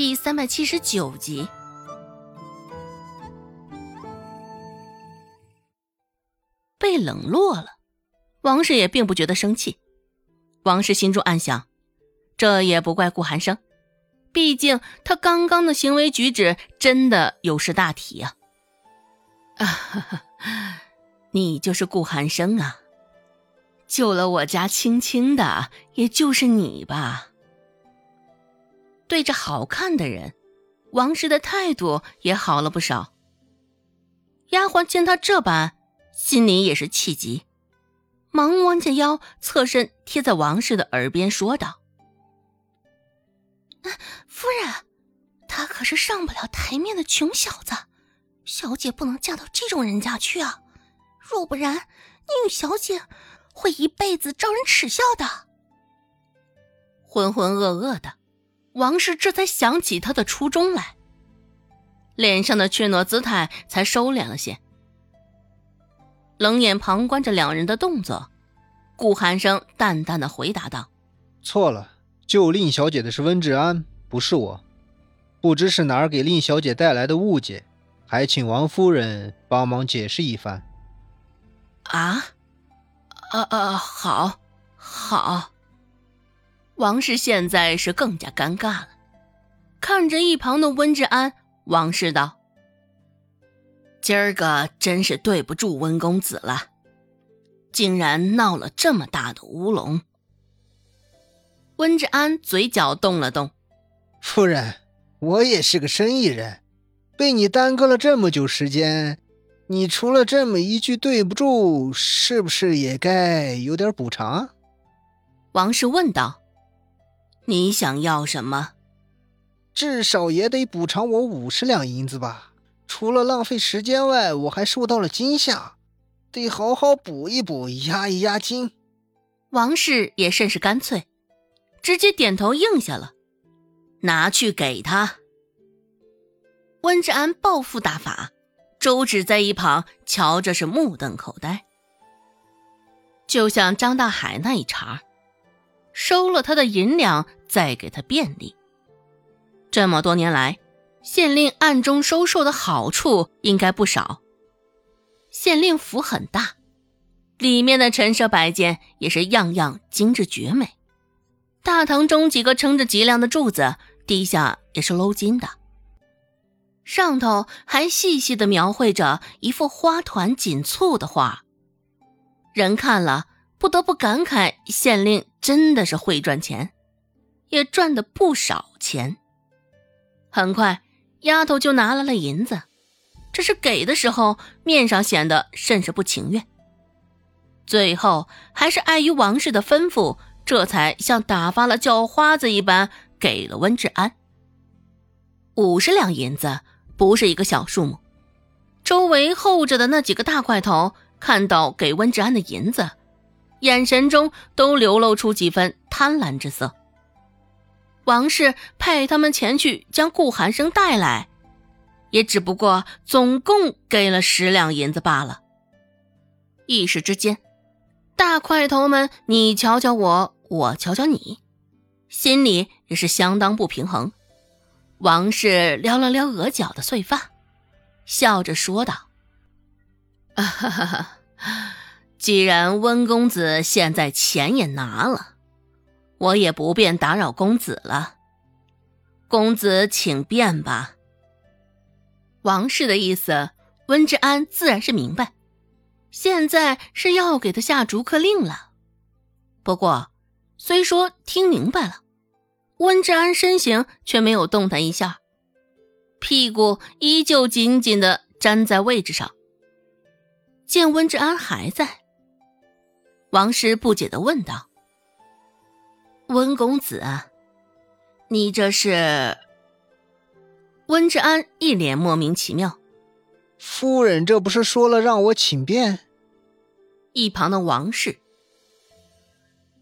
第三百七十九集。被冷落了，王氏也并不觉得生气。王氏心中暗想，这也不怪顾寒生，毕竟他刚刚的行为举止真的有失大体啊。啊，你就是顾寒生啊！救了我家青青的，也就是你吧？对着好看的人，王氏的态度也好了不少。丫鬟见他这般。心里也是气急，忙弯着腰，侧身贴在王氏的耳边说道：“夫人，他可是上不了台面的穷小子，小姐不能嫁到这种人家去啊！若不然，宁小姐会一辈子招人耻笑的。”浑浑噩噩的，王氏这才想起他的初衷来，脸上的怯懦姿态才收敛了些。冷眼旁观着两人的动作，顾寒生淡淡的回答道：“错了，救令小姐的是温志安，不是我。不知是哪儿给令小姐带来的误解，还请王夫人帮忙解释一番。”啊，啊啊，好，好。王氏现在是更加尴尬了，看着一旁的温志安，王氏道。今儿个真是对不住温公子了，竟然闹了这么大的乌龙。温志安嘴角动了动，夫人，我也是个生意人，被你耽搁了这么久时间，你除了这么一句对不住，是不是也该有点补偿？王氏问道：“你想要什么？至少也得补偿我五十两银子吧。”除了浪费时间外，我还受到了惊吓，得好好补一补，压一压惊。王氏也甚是干脆，直接点头应下了，拿去给他。温志安报复大法，周芷在一旁瞧着是目瞪口呆，就像张大海那一茬，收了他的银两，再给他便利。这么多年来。县令暗中收受的好处应该不少。县令府很大，里面的陈设摆件也是样样精致绝美。大堂中几个撑着脊梁的柱子，底下也是镂金的，上头还细细的描绘着一幅花团锦簇的画。人看了不得不感慨，县令真的是会赚钱，也赚的不少钱。很快。丫头就拿来了银子，只是给的时候面上显得甚是不情愿。最后还是碍于王氏的吩咐，这才像打发了叫花子一般给了温志安。五十两银子不是一个小数目，周围候着的那几个大块头看到给温志安的银子，眼神中都流露出几分贪婪之色。王氏派他们前去将顾寒生带来，也只不过总共给了十两银子罢了。一时之间，大块头们你瞧瞧我，我瞧瞧你，心里也是相当不平衡。王氏撩了撩额角的碎发，笑着说道：“哈哈哈，既然温公子现在钱也拿了。”我也不便打扰公子了，公子请便吧。王氏的意思，温之安自然是明白，现在是要给他下逐客令了。不过，虽说听明白了，温之安身形却没有动弹一下，屁股依旧紧紧的粘在位置上。见温之安还在，王氏不解的问道。温公子，你这是？温志安一脸莫名其妙。夫人，这不是说了让我请便？一旁的王氏，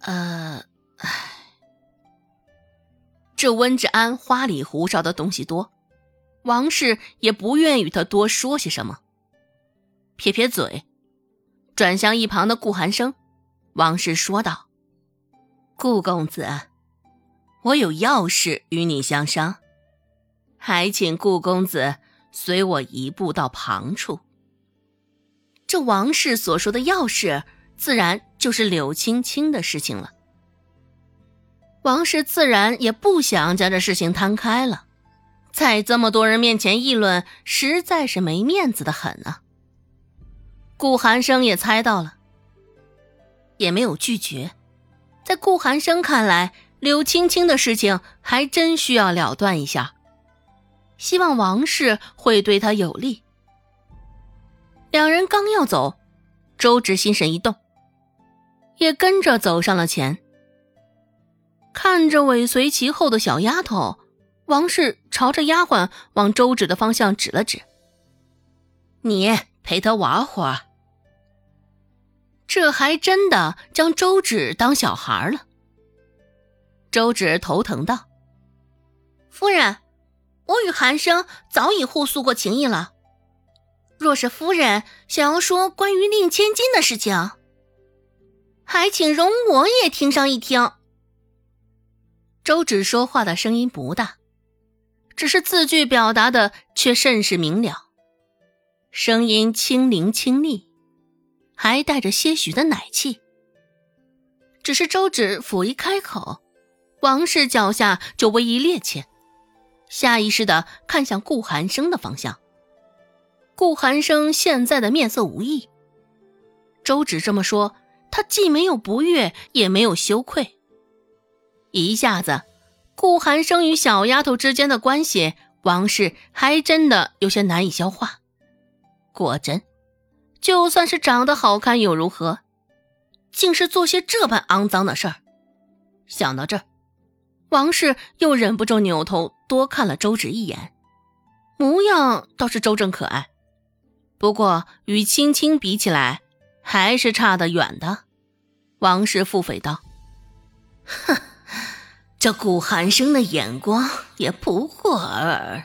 呃，唉，这温志安花里胡哨的东西多，王氏也不愿与他多说些什么。撇撇嘴，转向一旁的顾寒生，王氏说道。顾公子，我有要事与你相商。还请顾公子随我一步到旁处。这王氏所说的要事，自然就是柳青青的事情了。王氏自然也不想将这事情摊开了，在这么多人面前议论，实在是没面子的很啊。顾寒生也猜到了，也没有拒绝。在顾寒生看来，柳青青的事情还真需要了断一下，希望王氏会对他有利。两人刚要走，周芷心神一动，也跟着走上了前。看着尾随其后的小丫头，王氏朝着丫鬟往周芷的方向指了指：“你陪他玩会儿。”这还真的将周芷当小孩了。周芷头疼道：“夫人，我与寒生早已互诉过情意了。若是夫人想要说关于令千金的事情，还请容我也听上一听。”周芷说话的声音不大，只是字句表达的却甚是明了，声音清灵清丽，还带着些许的奶气。只是周芷甫一开口，王氏脚下就微一趔趄，下意识的看向顾寒生的方向。顾寒生现在的面色无异，周芷这么说，他既没有不悦，也没有羞愧。一下子，顾寒生与小丫头之间的关系，王氏还真的有些难以消化。果真，就算是长得好看又如何，竟是做些这般肮脏的事儿。想到这儿，王氏又忍不住扭头多看了周芷一眼，模样倒是周正可爱，不过与青青比起来，还是差得远的。王氏腹诽道：“哼。”这顾寒生的眼光也不过尔尔。